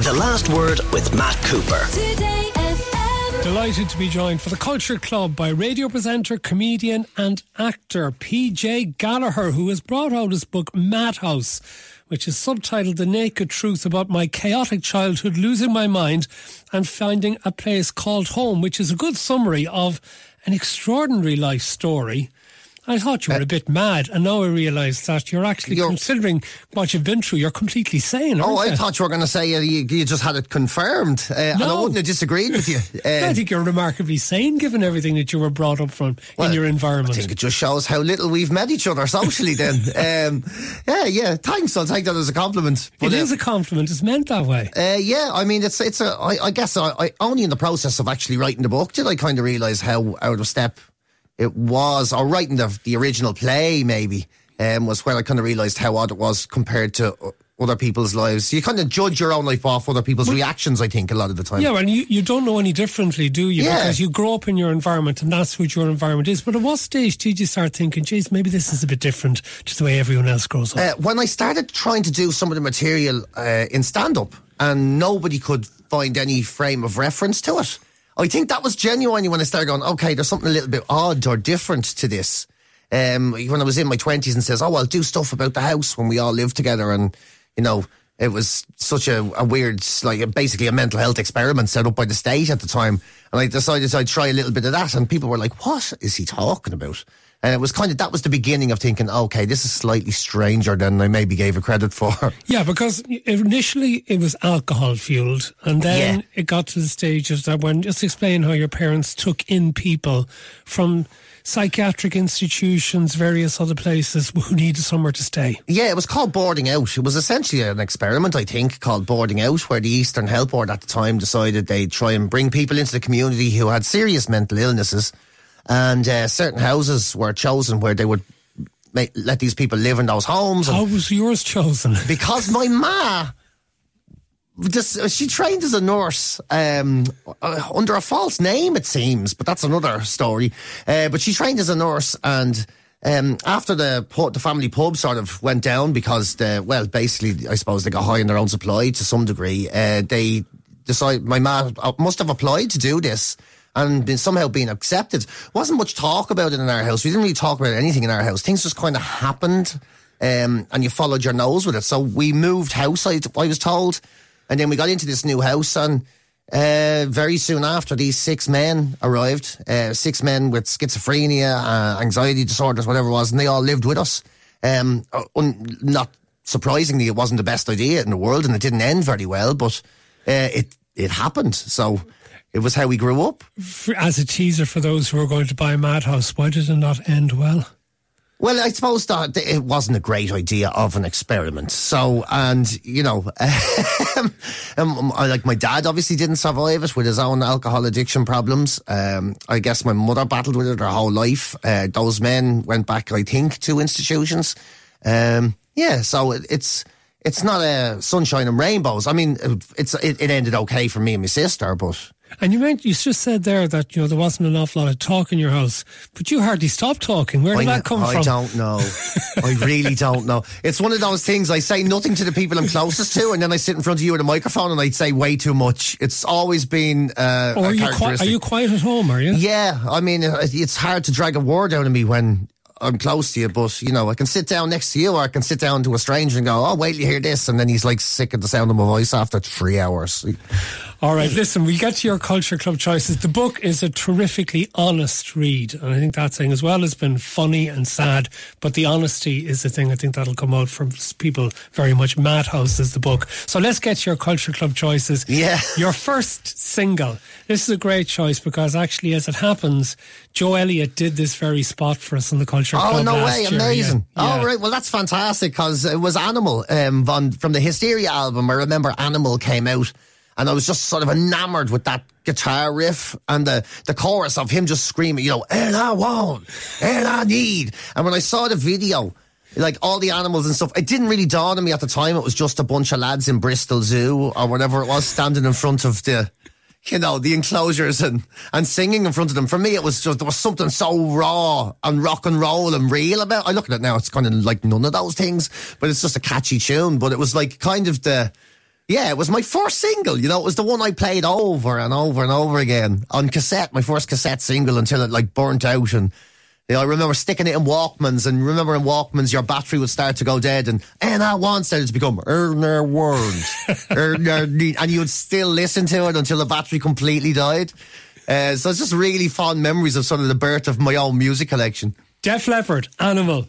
The Last Word with Matt Cooper. Today FM. Delighted to be joined for the Culture Club by radio presenter, comedian, and actor PJ Gallagher, who has brought out his book Madhouse, which is subtitled The Naked Truth About My Chaotic Childhood, Losing My Mind, and Finding a Place Called Home, which is a good summary of an extraordinary life story. I thought you were a bit mad, and now I realise that you're actually You're- considering what you've been through. You're completely sane. Oh, I thought you were going to say uh, you, you just had it confirmed, uh, and I wouldn't have disagreed with you. Uh, I think you're remarkably sane, given everything that you were brought up from well, in your environment. I think it just shows how little we've met each other socially. Then, um, yeah, yeah. Thanks. I'll take that as a compliment. It But, is uh, a compliment. It's meant that way. Uh, yeah, I mean, it's it's a. I, I guess I, I only in the process of actually writing the book did I kind of realise how out of step it was, or writing the the original play maybe um, was where I kind of realised how odd it was compared to other people's lives. You kind of judge your own life off other people's reactions. I think a lot of the time. Yeah, and you, you don't know any differently, do you? Yeah. Because you grow up in your environment and that's what your environment is. But at what stage did you start thinking, geez, maybe this is a bit different to the way everyone else grows up? Uh, when I started trying to do some of the material uh, in stand up and nobody could find any frame of reference to it, I think that was genuinely when I started going, okay, there's something a little bit odd or different to this. Um, when I was in my 20s and says, oh, I'll do stuff about the house when we all live together. And, you know, it was such a, a weird, like basically a mental health experiment set up by the state at the time. And I decided I'd try a little bit of that. And people were like, what is he talking about? And it was kind of, that was the beginning of thinking, okay, this is slightly stranger than I maybe gave it credit for. yeah, because initially it was alcohol fueled. And then Yeah. it got to the stage of that when, just explain how your parents took in people from psychiatric institutions, various other places who needed somewhere to stay. Yeah, it was called Boarding Out. It was essentially an experiment, I think, called Boarding Out, where the Eastern Health Board at the time decided they'd try and bring people into the community who had serious mental illnesses. And uh, certain houses were chosen where they would ma- let these people live in those homes. How was yours chosen? because my ma, just, she trained as a nurse um, uh, under a false name, it seems, but that's another story. Uh, but she trained as a nurse, and um, after the the family pub sort of went down because the well, basically, I suppose they got high in their own supply to some degree. Uh, they decided my ma uh, must have applied to do this. And been somehow being accepted. Wasn't much talk about it in our house. We didn't really talk about anything in our house. Things just kind of happened um, and you followed your nose with it. So we moved house, I, I was told, and then we got into this new house, and uh, very soon after, these six men arrived, uh, six men with schizophrenia, uh, anxiety disorders, whatever it was, and they all lived with us. Um, un- not surprisingly, it wasn't the best idea in the world, and it didn't end very well, but uh, it it happened. So it was how we grew up. As a teaser for those who are going to buy Madhouse, why did it not end well? Well, I suppose that it wasn't a great idea of an experiment. So, and you know, um, like my dad obviously didn't survive it with his own alcohol addiction problems. Um, I guess my mother battled with it her whole life. Uh, those men went back, I think, to institutions. Um, yeah, so it, it's it's not a sunshine and rainbows. I mean, it's it, it ended okay for me and my sister, but. And you meant you just said there that you know there wasn't an awful lot of talk in your house, but you hardly stopped talking. Where did I, that come I from? I don't know. I really don't know. It's one of those things I say nothing to the people I'm closest to, and then I sit in front of you with a microphone and I say way too much. It's always been uh, Or a are you, qui- are you quiet at home? Are you? Yeah, I mean, uh, it's hard to drag a word out of me when I'm close to you, but you know, I can sit down next to you or I can sit down to a stranger and go, oh, wait you hear this. And then he's like sick of the sound of my voice after three hours. All right, listen, we get to your Culture Club choices. The book is a terrifically honest read, and I think that thing as well has been funny and sad, but the honesty is the thing I think that'll come out from people very much. Madhouse is the book. So let's get to your Culture Club choices. Yeah. Your first single. This is a great choice because actually, as it happens, Joe Elliott did this very spot for us in the Culture Oh Club. Oh, no way! year. Amazing. Yeah. All right, well that's fantastic because it was Animal um, von, from the Hysteria album. I remember Animal came out, and I was just sort of enamored with that guitar riff and the the chorus of him just screaming, you know, "And I want, and I need." And when I saw the video. Like all the animals and stuff, it didn't really dawn on me at the time. It was just a bunch of lads in Bristol Zoo or whatever it was, standing in front of the, you know, the enclosures and, and singing in front of them. For me, it was just, there was something so raw and rock and roll and real about I look at it now, it's kind of like none of those things, but it's just a catchy tune. But it was like kind of the, Yeah, it was my first single. You know, it was the one I played over and over and over again on cassette. My first cassette single until it like burnt out and. You know, I remember sticking it in Walkmans, and remember in Walkmans, your battery would start to go dead, and and I want started to become Erner need, and you would still listen to it until the battery completely died. Uh, so it's just really fond memories of sort of the birth of my own music collection. Def Leppard, Animal.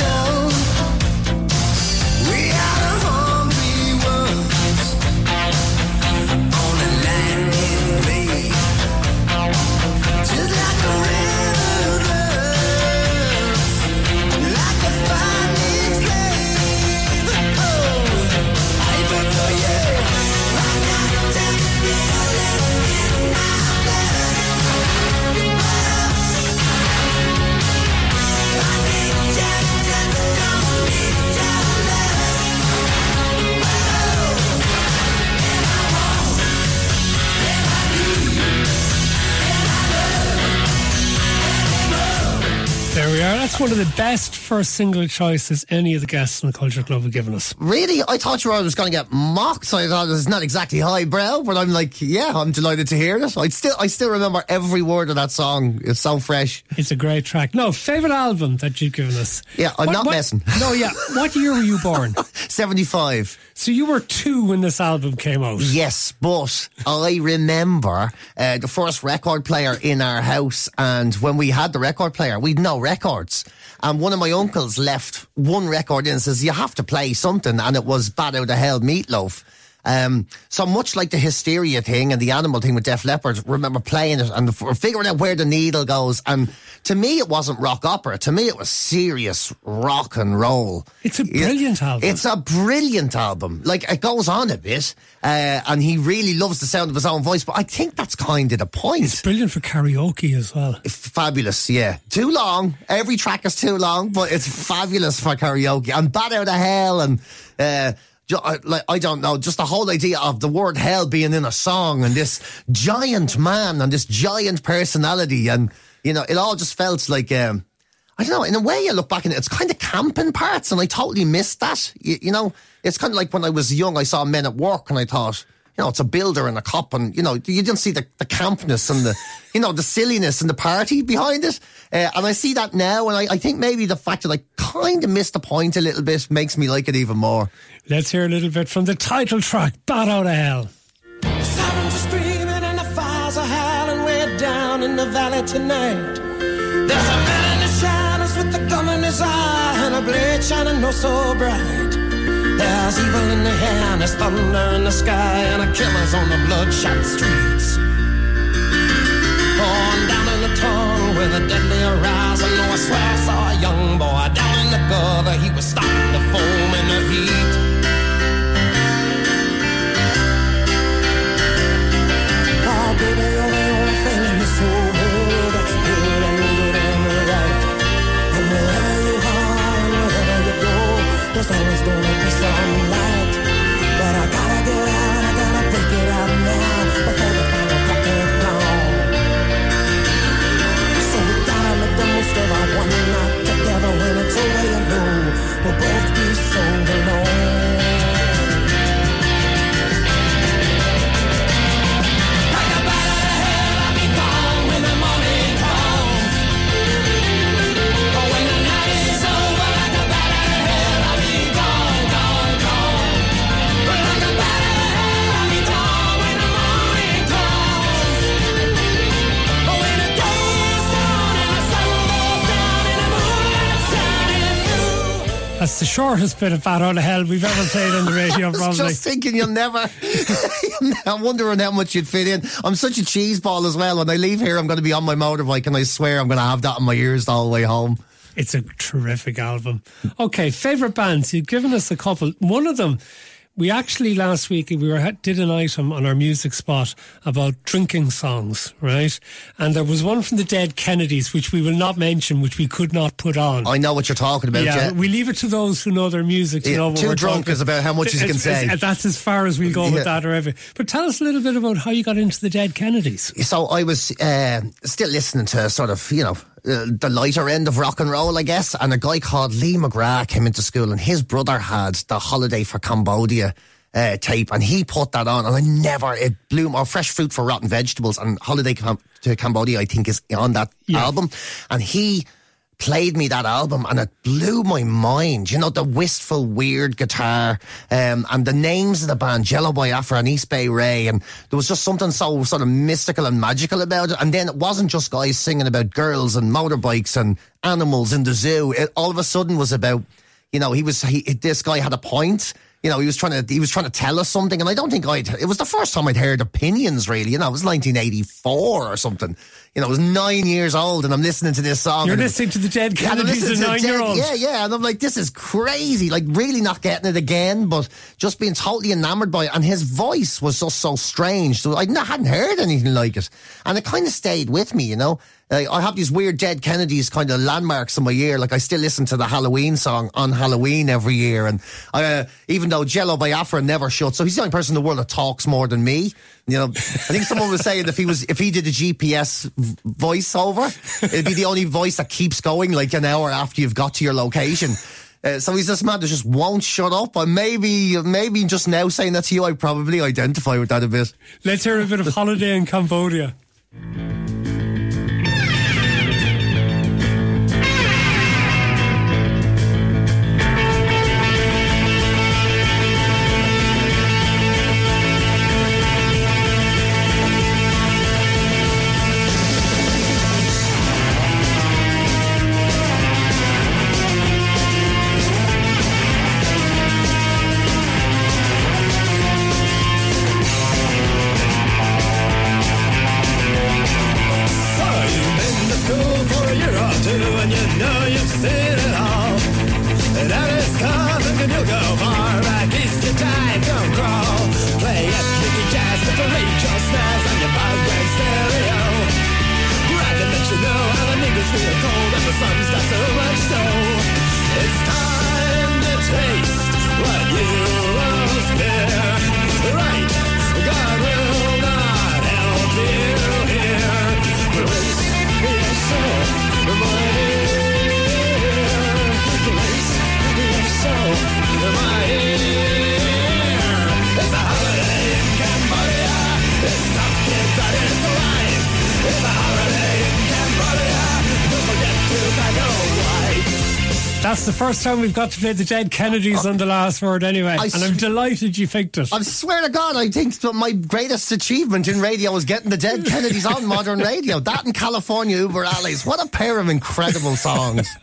There That's one of the best first single choices any of the guests in the Culture Club have given us. Really, I thought you were going to get mocked. I thought it was not exactly highbrow, but I'm like, yeah, I'm delighted to hear it. I still, I still remember every word of that song. It's so fresh. It's a great track. No, favourite album that you've given us? Yeah, I'm not messing. No, yeah. What year were you born? Seventy-five. So you were two when this album came out. Yes, but I remember uh, the first record player in our house, and when we had the record player, we'd no records. And one of my uncles left one record in and says, You have to play something. And it was Bat Out of Hell Meatloaf. Um, so much like the hysteria thing and the animal thing with Def Leppard, remember playing it and f- figuring out where the needle goes. And to me, it wasn't rock opera. To me, it was serious rock and roll. It's a brilliant album. It's a brilliant album. Like it goes on a bit, uh, and he really loves the sound of his own voice. But I think that's kind of the point. It's brilliant for karaoke as well. fabulous, yeah. Too long. Every track is too long, but it's fabulous for karaoke. And Bat Out of Hell and. Uh, like I don't know, just the whole idea of the word hell being in a song and this giant man and this giant personality and you know it all just felt like um, I don't know. In a way, you look back and it's kind of camping parts, and I totally missed that. You, you know, it's kind of like when I was young, I saw Men at Work, and I thought, you know, it's a builder and a cop, and you know, you don't see the, the campness and the, you know, the silliness and the party behind it. Uh, and I see that now, and I, I think maybe the fact that I kind of missed the point a little bit makes me like it even more. Let's hear a little bit from the title track, Bat Out of Hell. Sirens are screaming and the fires are howling way down in the valley tonight. There's a man in the shadows with a gun in his eye and a blade shining oh so bright. There's evil in the air and there's thunder in the sky and a killer's on the bloodshot streets. On down in the tunnel where the deadly horizon, oh I swear I saw a young boy down in the gutter. He was starting to foam in the heat. Shortest bit of Bat Out of Hell we've ever played on the radio, I was probably. just thinking you'll never. I'm wondering how much you'd fit in. I'm such a cheese ball as well. When I leave here, I'm going to be on my motorbike, and I swear I'm going to have that in my ears the whole way home. It's a terrific album. Okay, favourite bands. You've given us a couple. One of them we actually last week we were did an item on our music spot about drinking songs, right? And there was one from the Dead Kennedys, which we will not mention, which we could not put on. I know what you're talking about. yeah, Yeah, we leave it to those who know their music to Yeah, know what too drunk talking. is about how much you can say. it's- That's as far as we'll go Yeah. with that or ever. But tell us a little bit about how you got into the Dead Kennedys. so I was uh, still listening to sort of, you know, uh, the lighter end of rock and roll, I guess. And a guy called Lee McGrath came into school, and his brother had the Holiday for Cambodia uh, tape, and he put that on, and I never it blew my fresh fruit for rotten vegetables, and Holiday Cam- to Cambodia, I think, is on that Yeah. album, and he. Played me that album and it blew my mind. You know, the wistful, weird guitar, um, and the names of the band, Jello Biafra and East Bay Ray. And there was just something so sort of mystical and magical about it. And then it wasn't just guys singing about girls and motorbikes and animals in the zoo. It all of a sudden was about, you know, he was, he, this guy had a point. You know, he was trying to, he was trying to tell us something. And I don't think I'd, it was the first time I'd heard opinions really. You know, it was 1984 or something. You know, I was nine years old and I'm listening to this song. You're listening to the Dead yeah, and I'm Kennedys, a nine-year-old. Yeah, yeah, and I'm like, this is crazy. Like, really not getting it again, but just being totally enamored by it. And his voice was just so strange. So I hadn't heard anything like it, and it kind of stayed with me. You know, Like, I have these weird Dead Kennedys kind of landmarks in my ear. Like I still listen to the Halloween song on Halloween every year, and I, uh, even though Jello Biafra never shuts, so he's the only person in the world that talks more than me. You know, I think someone was saying if he was if he did a GPS voiceover, it'd be the only voice that keeps going like an hour after you've got to your location. Uh, so he's this man that just won't shut up. And maybe, maybe just now saying that to you, I probably identify with that a bit. Let's hear a bit of Holiday in Cambodia. First time we've got to play the Dead Kennedys on the last word anyway. I and I'm s- delighted you picked it. I swear to God, I think that my greatest achievement in radio was getting the Dead Kennedys on modern radio. That and California Uber Alles. What a pair of incredible songs.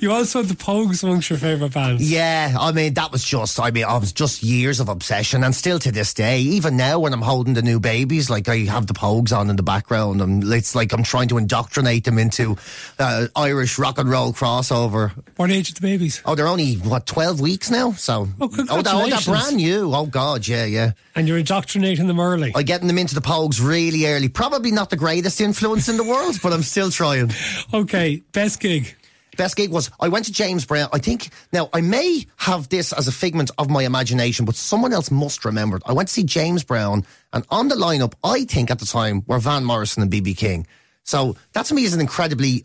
You also had the Pogues amongst your favourite bands. Yeah, I mean, that was just, I mean, I was just years of obsession and still to this day, even now when I'm holding the new babies, like I have the Pogues on in the background and it's like I'm trying to indoctrinate them into uh, Irish rock and roll crossover. What age the babies? Oh, they're only, what, 12 weeks now? So, Oh, oh they're, oh, they're brand new. Oh, God, yeah, yeah. And you're indoctrinating them early. I getting them into the Pogues really early. Probably not the greatest influence in the world, but I'm still trying. Okay, best gig. Best gig was I went to James Brown. I think now I may have this as a figment of my imagination, but someone else must remember it. I went to see James Brown, and on the lineup, I think at the time were Van Morrison and BB King. So that to me is an incredibly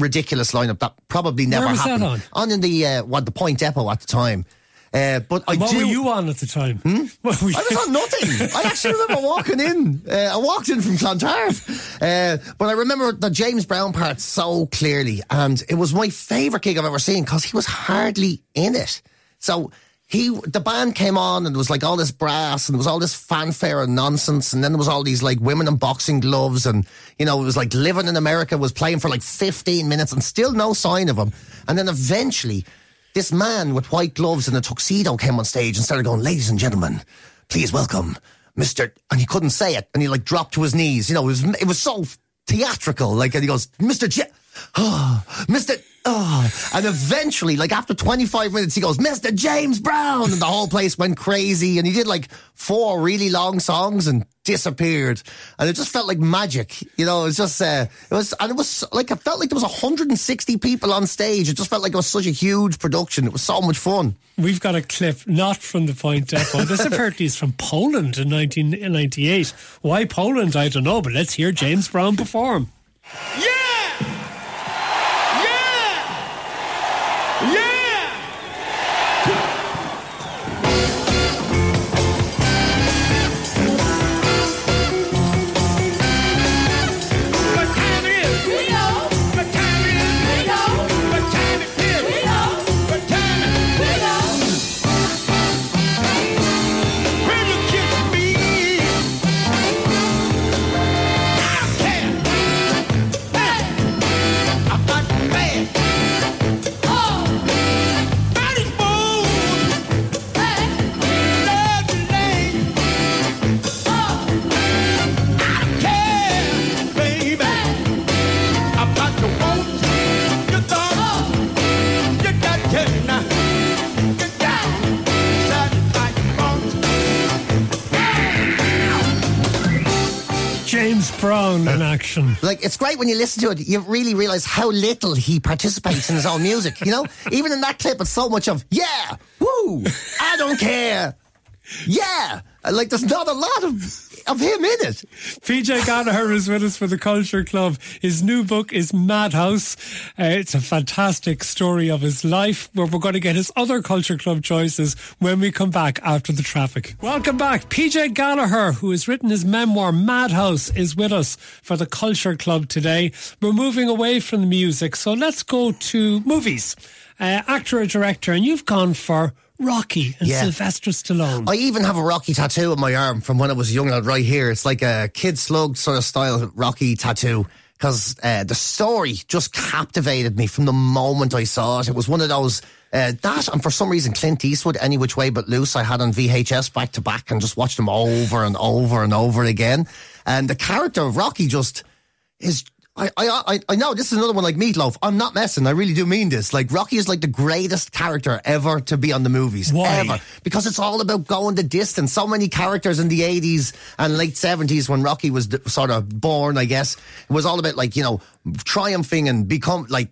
ridiculous lineup that probably never was that happened. on? in the uh, what the Point Depot at the time. Uh, but I what do. were you on at the time? Hmm? What were you- I was on nothing. I actually remember walking in. Uh, I walked in from Clontarf. Uh, but I remember the James Brown part so clearly. And it was my favourite gig I've ever seen because he was hardly in it. So he, the band came on and there was like all this brass and there was all this fanfare and nonsense. And then there was all these like women in boxing gloves. And, you know, it was like Living in America was playing for like 15 minutes and still no sign of him. And then eventually, this man with white gloves and a tuxedo came on stage and started going, ladies and gentlemen, please welcome Mr. And he couldn't say it. And he like dropped to his knees. You know, it was, it was so theatrical. Like, and he goes, Mr. J, oh, Mr. oh. And eventually, like after 25 minutes, he goes, Mr. James Brown. And the whole place went crazy. And he did like four really long songs and disappeared. And it just felt like magic. You know, it was just, uh, it was, and it was like, it felt like there was 160 people on stage. It just felt like it was such a huge production. It was so much fun. We've got a clip not from the Point Depot. This apparently is from Poland in 1998. Why Poland? I don't know, but let's hear James Brown perform. Yeah! Yeah! Action. Like, it's great when you listen to it, you really realize how little he participates in his own music, you know? Even in that clip, it's so much of, yeah, woo, I don't care, yeah. Like, there's not a lot of, of him in it. PJ Gallagher is with us for the Culture Club. His new book is Madhouse. Uh, it's a fantastic story of his life where we're going to get his other Culture Club choices when we come back after the traffic. Welcome back. PJ Gallagher, who has written his memoir Madhouse, is with us for the Culture Club today. We're moving away from the music, so let's go to movies. Uh, actor or director, and you've gone for Rocky and Yeah. Sylvester Stallone. I even have a Rocky tattoo on my arm from when I was a young lad right here. It's like a kid slug sort of style Rocky tattoo. Because uh, the story just captivated me from the moment I saw it. It was one of those, uh, that and for some reason Clint Eastwood, Any Which Way But Loose, I had on VHS back to back and just watched them over and over and over again. And the character of Rocky just is. I, I, I, I know this is another one like Meatloaf. I'm not messing. I really do mean this. Like Rocky is like the greatest character ever to be on the movies. Why? Ever because it's all about going the distance. So many characters in the 80s and late 70s when Rocky was sort of born, I guess, it was all about like, you know, triumphing and become like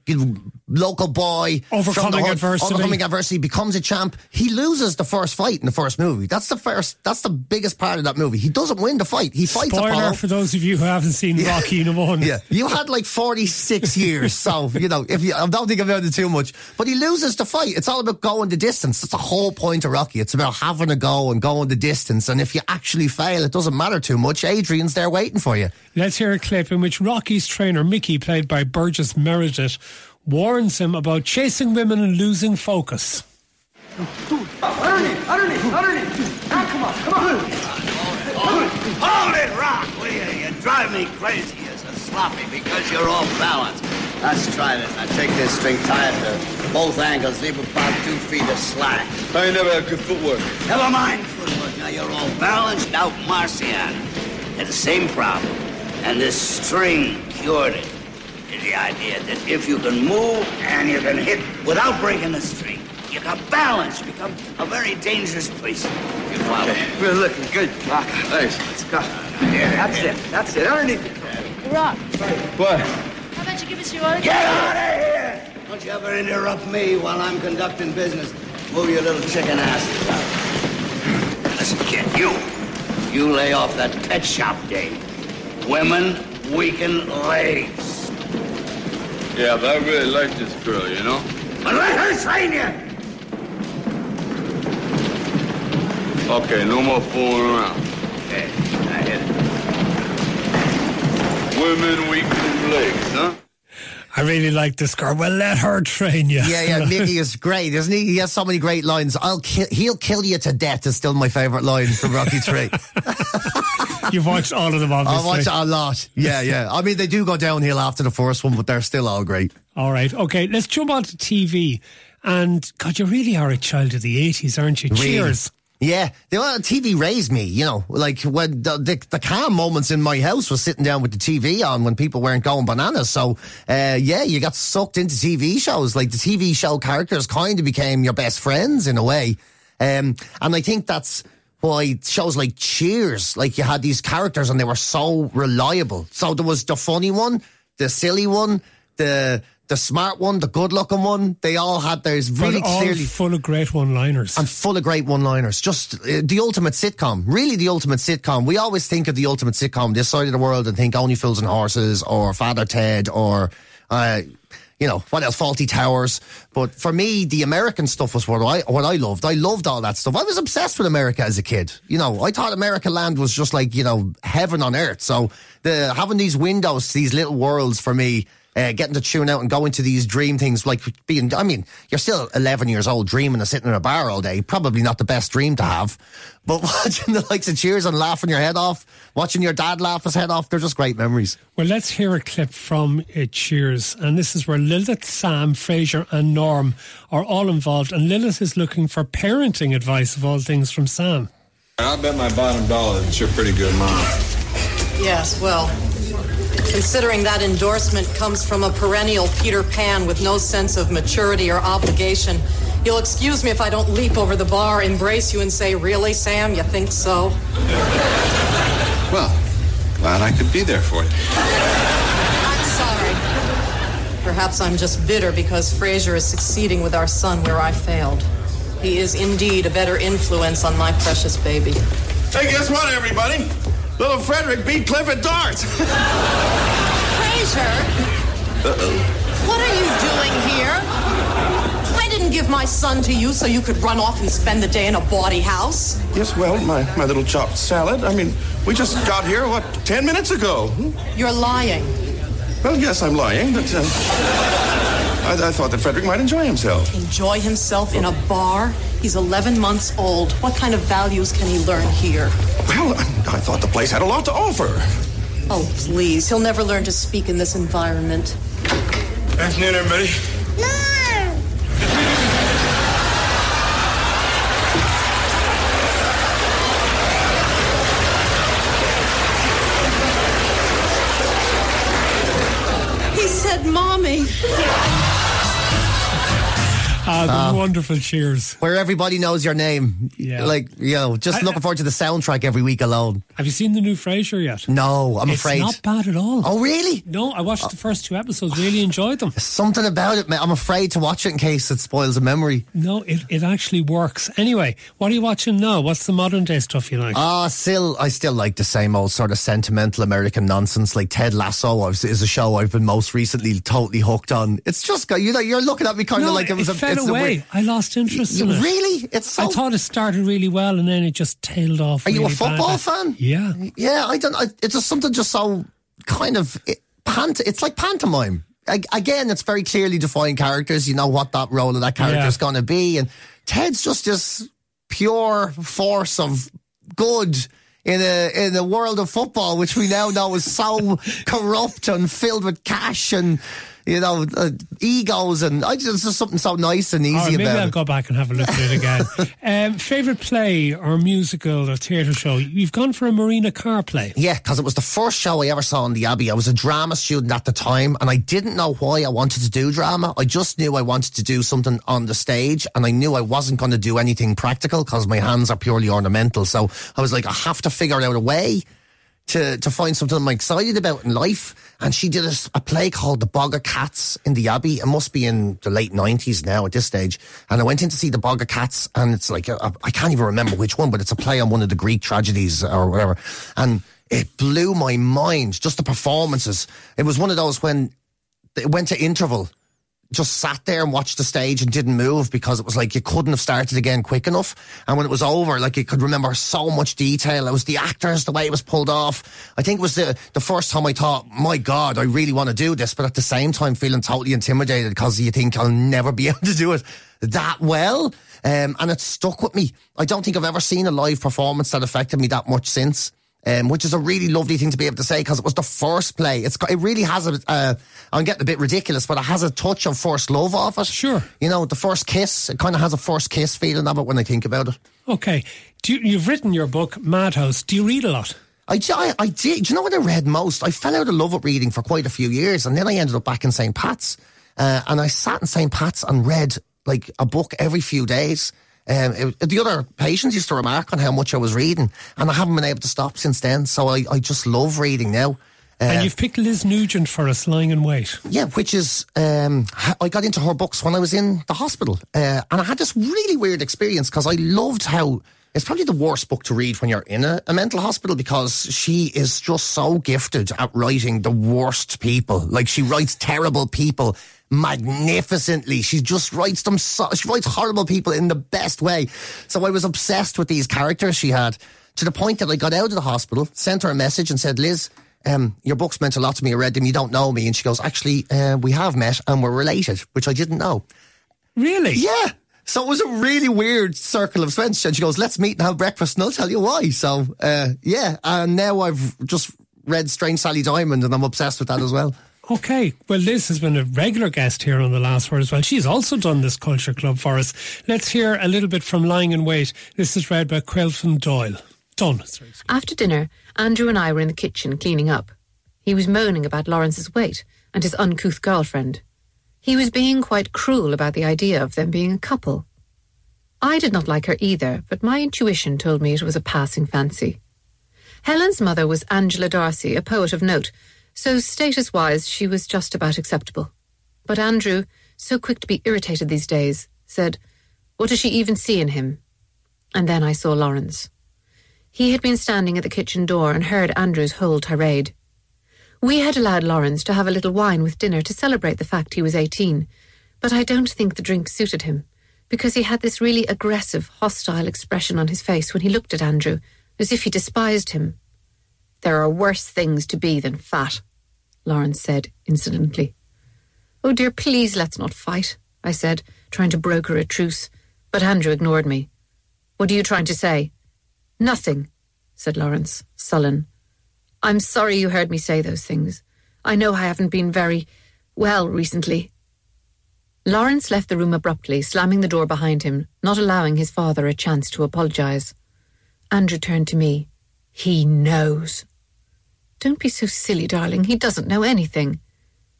local boy. Overcoming from the hood, adversity. Overcoming adversity, becomes a champ. He loses the first fight in the first movie. That's the first, that's the biggest part of that movie. He doesn't win the fight. He fights Spoiler Apollo. for those of you who haven't seen Rocky in one. Yeah, you had like 46 years, so you know if you, I don't think about it too much. But he loses the fight. It's all about going the distance. That's the whole point of Rocky. It's about having a go and going the distance. And if you actually fail, it doesn't matter too much. Adrian's there waiting for you. Let's hear a clip in which Rocky's trainer, Mickey, played by Burgess Meredith, warns him about chasing women and losing focus. Underneath, underneath, underneath. Now come on, come on. Hold it, Rock, will you? You drive me crazy. You're so sloppy because you're off balance. Let's try this. Now take this string, tie it to both ankles, leave about two feet of slack. I ain't never had good footwork. Never mind footwork. Now you're all balanced out Marciano. Had the same problem. And this string cured it. Is the idea that if you can move and you can hit without breaking the string, you can balance, become a very dangerous person. You follow? We're looking good, Rock. Thanks. Let's go. That's it. That's it. Underneath it. Rock, What? how about you give us your autograph? Get out of here! Don't you ever interrupt me while I'm conducting business. Move your little chicken asses out. Listen, kid, you. You lay off that pet shop game. Women weaken legs. Yeah, but I really like this girl, you know? But let her train you! Okay, no more fooling around. Okay, I hit it. Women weakening legs, huh? I really like this girl. Well, let her train you. Yeah, yeah. Mickey is great, isn't he? He has so many great lines. I'll kill. He'll kill you to death. Is still my favourite line from Rocky Three. You've watched all of them, obviously. I obviously. watch it a lot. Yeah, yeah. I mean, they do go downhill after the first one, but they're still all great. All right. Okay, let's jump on to TV. And God, you really are a child of the 80s, aren't you? Really? Cheers. Yeah, the TV raised me. You know, like when the, the the calm moments in my house was sitting down with the TV on when people weren't going bananas. So, uh, yeah, you got sucked into TV shows. Like the TV show characters kind of became your best friends in a way. Um, and I think that's why shows like Cheers, like you had these characters and they were so reliable. So there was the funny one, the silly one, the the smart one, the good looking one. They all had theirs really all clearly full of great one-liners. and full of great one-liners. Just uh, the ultimate sitcom. Really, the ultimate sitcom. We always think of the ultimate sitcom this side of the world and think Only Fools and Horses or Father Ted or, uh, you know, what else? Fawlty Towers. But for me, the American stuff was what I what I loved. I loved all that stuff. I was obsessed with America as a kid. You know, I thought America land was just like you know heaven on earth. So the having these windows, these little worlds for me uh, getting to tune out and go into these dream things like being, I mean, you're still 11 years old dreaming of sitting in a bar all day. Probably not the best dream to have. But watching the likes of Cheers and laughing your head off, watching your dad laugh his head off, they're just great memories. Well, let's hear a clip from uh, Cheers. And this is where Lilith, Sam, Frasier, and Norm are all involved. And Lilith is looking for parenting advice of all things from Sam. I bet my bottom dollar that you're a pretty good mom. Yes, well, considering that endorsement comes from a perennial Peter Pan with no sense of maturity or obligation, you'll excuse me if I don't leap over the bar, embrace you, and say, Really, Sam, you think so? Well, glad I could be there for you. I'm sorry. Perhaps I'm just bitter because Frasier is succeeding with our son where I failed. He is indeed a better influence on my precious baby. Hey, guess what, everybody? Little Frederick beat Cliff at darts. Frasier! Uh oh. What are you doing here? I didn't give my son to you so you could run off and spend the day in a bawdy house. yes, well, my, my little chopped salad. I mean, we just got here, what, 10 minutes ago? You're lying. Well, yes, I'm lying, but uh, I, I thought that Frederick might enjoy himself. Enjoy himself in a bar? He's 11 months old. What kind of values can he learn here? Well, I thought the place had a lot to offer. Oh, please. He'll never learn to speak in this environment. Afternoon, everybody. No! He said, Mommy. Ah, the wonderful Cheers. Where everybody knows your name. Yeah. Like, you know, just I- looking forward to the soundtrack every week alone. Have you seen the new Frasier yet? No, I'm it's afraid. not bad at all. Oh, really? No, I watched the first two episodes, really enjoyed them. Something about it, man. I'm afraid to watch it in case it spoils a memory. No, it, it actually works. Anyway, what are you watching now? What's the modern day stuff you like? Ah, still, I still like the same old sort of sentimental American nonsense. Like Ted Lasso is a show I've been most recently totally hooked on. It's just you know you're looking at me kind no, of like it was a fell it's away. I lost interest in it. Really? It's so. I thought it started really well and then it just tailed off. Are you a football badly. fan? Yeah. Yeah, I don't. I, it's just something just so kind of it, pant. It's like pantomime. I, again, it's very clearly defined characters. You know what that role of that character Yeah. is going to be, and Ted's just this pure force of good. In a in a world of football, which we now know is so corrupt and filled with cash and you know uh, egos, and I just there's something so nice and easy right, maybe about I'll it. go back and have a look at it again. um, favorite play or musical or theatre show? You've gone for a Marina Carr play. Yeah, because it was the first show I ever saw in the Abbey. I was a drama student at the time, and I didn't know why I wanted to do drama. I just knew I wanted to do something on the stage, and I knew I wasn't going to do anything practical because my hands are purely ornamental. So I was like, I have to figure out a way to to find something I'm excited about in life. And she did a play called The Bog of Cats in the Abbey. It must be in the late nineties now at this stage. And I went in to see The Bog of Cats, and it's like a, I can't even remember which one, but it's a play on one of the Greek tragedies or whatever. And it blew my mind. Just the performances. It was one of those when it went to interval just sat there and watched the stage and didn't move because it was like you couldn't have started again quick enough. And when it was over, like you could remember so much detail. It was the actors, the way it was pulled off. I think it was the, the first time I thought, my God, I really want to do this. But at the same time, feeling totally intimidated because you think I'll never be able to do it that well. Um, and it stuck with me. I don't think I've ever seen a live performance that affected me that much since. Um, which is a really lovely thing to be able to say because it was the first play. It's it really has a. Uh, I'm getting a bit ridiculous, but it has a touch of first love of it. Sure. You know, the first kiss. It kind of has a first kiss feeling of it when I think about it. Okay. Do you, you've written your book, Madhouse. Do you read a lot? I did. Do you know what I read most? I fell out of love with reading for quite a few years, and then I ended up back in St. Pat's. Uh, and I sat in St. Pat's and read like a book every few days. Um, it, the other patients used to remark on how much I was reading, and I haven't been able to stop since then. So I, I just love reading now. Uh, and you've picked Liz Nugent for us, lying in wait. yeah, which is, um, I got into her books when I was in the hospital. Uh, and I had this really weird experience because I loved how it's probably the worst book to read when you're in a, a mental hospital because she is just so gifted at writing the worst people. Like she writes terrible people magnificently. She just writes them so, she writes horrible people in the best way. So I was obsessed with these characters she had to the point that I got out of the hospital, sent her a message and said, Liz, um, your books meant a lot to me. I read them. You don't know me. And she goes, actually, uh, we have met and we're related, which I didn't know. Really? Yeah. So it was a really weird circle of events. And she goes, let's meet and have breakfast and I'll tell you why. So, uh, yeah. And now I've just read Strange Sally Diamond and I'm obsessed with that as well. Okay. Well, Liz has been a regular guest here on The Last Word as well. She's also done this culture club for us. Let's hear a little bit from Lying in Wait. This is read by Caoilfhionn Doyle. Done. After dinner, Andrew and I were in the kitchen cleaning up. He was moaning about Lawrence's weight and his uncouth girlfriend. He was being quite cruel about the idea of them being a couple. I did not like her either, but my intuition told me it was a passing fancy. Helen's mother was Angela Darcy, a poet of note, so status wise she was just about acceptable. But Andrew, so quick to be irritated these days, said, What does she even see in him? And then I saw Lawrence. He had been standing at the kitchen door and heard Andrew's whole tirade. We had allowed Lawrence to have a little wine with dinner to celebrate the fact he was 18, but I don't think the drink suited him, because he had this really aggressive, hostile expression on his face when he looked at Andrew, as if he despised him. There are worse things to be than fat, Lawrence said insolently. Oh dear, please let's not fight, I said, trying to broker a truce, but Andrew ignored me. What are you trying to say? Nothing, said Lawrence, sullen. I'm sorry you heard me say those things. I know I haven't been very well recently. Lawrence left the room abruptly, slamming the door behind him, not allowing his father a chance to apologize. Andrew turned to me. He knows. Don't be so silly, darling. He doesn't know anything.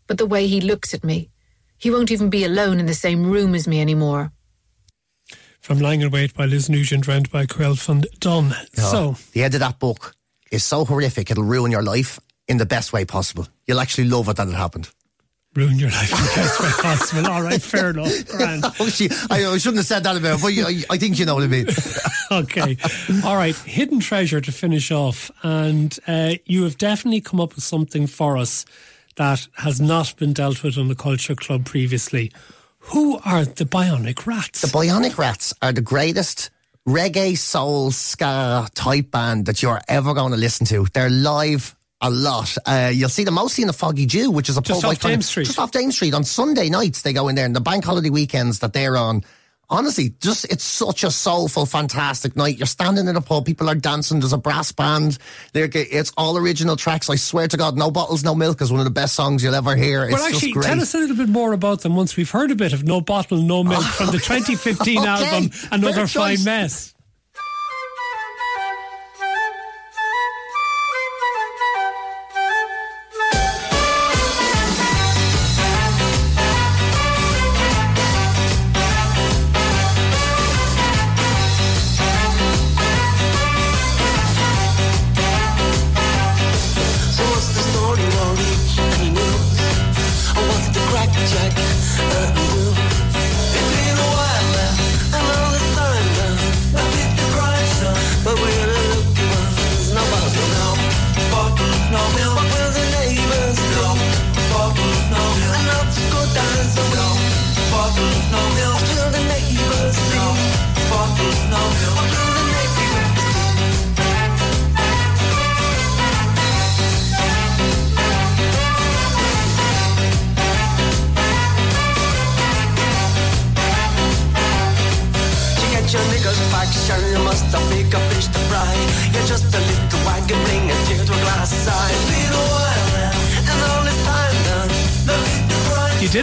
But the way he looks at me, he won't even be alone in the same room as me anymore. From Lying in Wait by Liz Nugent, read by Caoilfhionn Dunne. So, the end of that book is so horrific, it'll ruin your life in the best way possible. You'll actually love it that it happened. ruin your life in the best way possible. All right, fair enough. Grand. Oh, she, I, I shouldn't have said that about it, but you, I, I think you know what I mean. okay. All right. Hidden treasure to finish off. And uh, you have definitely come up with something for us that has not been dealt with on the Culture Club previously. Who are the Bionic Rats? The Bionic Rats are the greatest reggae, soul, ska type band that you're ever going to listen to. They're live a lot. Uh, you'll see them mostly in the Foggy Dew, which is a Just pub off Dame Street. Just off Dame Street. On Sunday nights, they go in there, and the bank holiday weekends that they're on. Honestly, just it's such a soulful, fantastic night. You're standing in a pub, people are dancing. There's a brass band. They're, it's all original tracks. I swear to God, "No Bottles, No Milk" is one of the best songs you'll ever hear. It's well, actually, just great. tell us a little bit more about them once we've heard a bit of No Bottle, No Milk from the 2015 Okay, album Another fair Fine choice. Mess.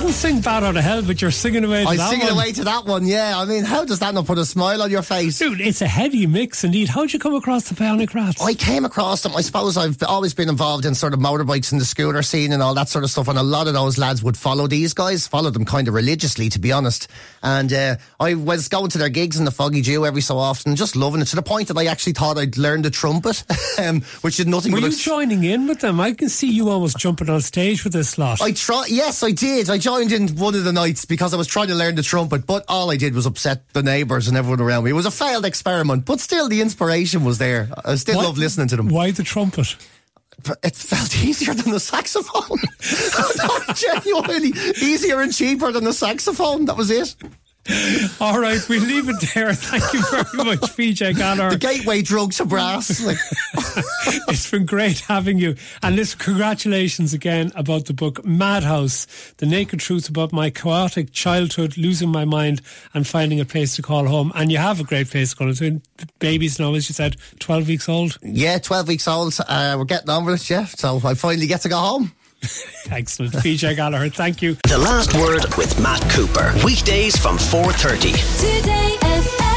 Didn't sing Bat Out of Hell, but you're singing away to I'm that singing one. away to that one, yeah. I mean, how does that not put a smile on your face? Dude, it's a heady mix indeed. How'd you come across the Bionic Rats? I came across them. I suppose I've always been involved in sort of motorbikes and the scooter scene and all that sort of stuff. And a lot of those lads would follow these guys, follow them kind of religiously, to be honest. And uh, I was going to their gigs in the Foggy Dew every so often, just loving it to the point that I actually thought I'd learn the trumpet, um, which is nothing Were you a- joining in with them? I can see you almost jumping on stage with this lot. I try. Yes, I did. I joined in one of the nights because I was trying to learn the trumpet, but all I did was upset the neighbours and everyone around me. It was a failed experiment, but still the inspiration was there. I still Why- love listening to them. Why the trumpet? It felt easier than the saxophone. Genuinely easier and cheaper than the saxophone. That was it. All right, we leave it there. Thank you very much, PJ Gallagher. The gateway drug to brass. It's been great having you. And listen, congratulations again about the book Madhouse The Naked Truth About My Chaotic Childhood, Losing My Mind, and Finding a Place to Call Home. And you have a great place to call home. Babies now, as you said, 12 weeks old. yeah, 12 weeks old. Uh, we're getting on with it, Jeff. So I finally get to go home. Excellent. PJ Gallagher, thank you. The Last Word with Matt Cooper. Weekdays from 4.30. Today FM.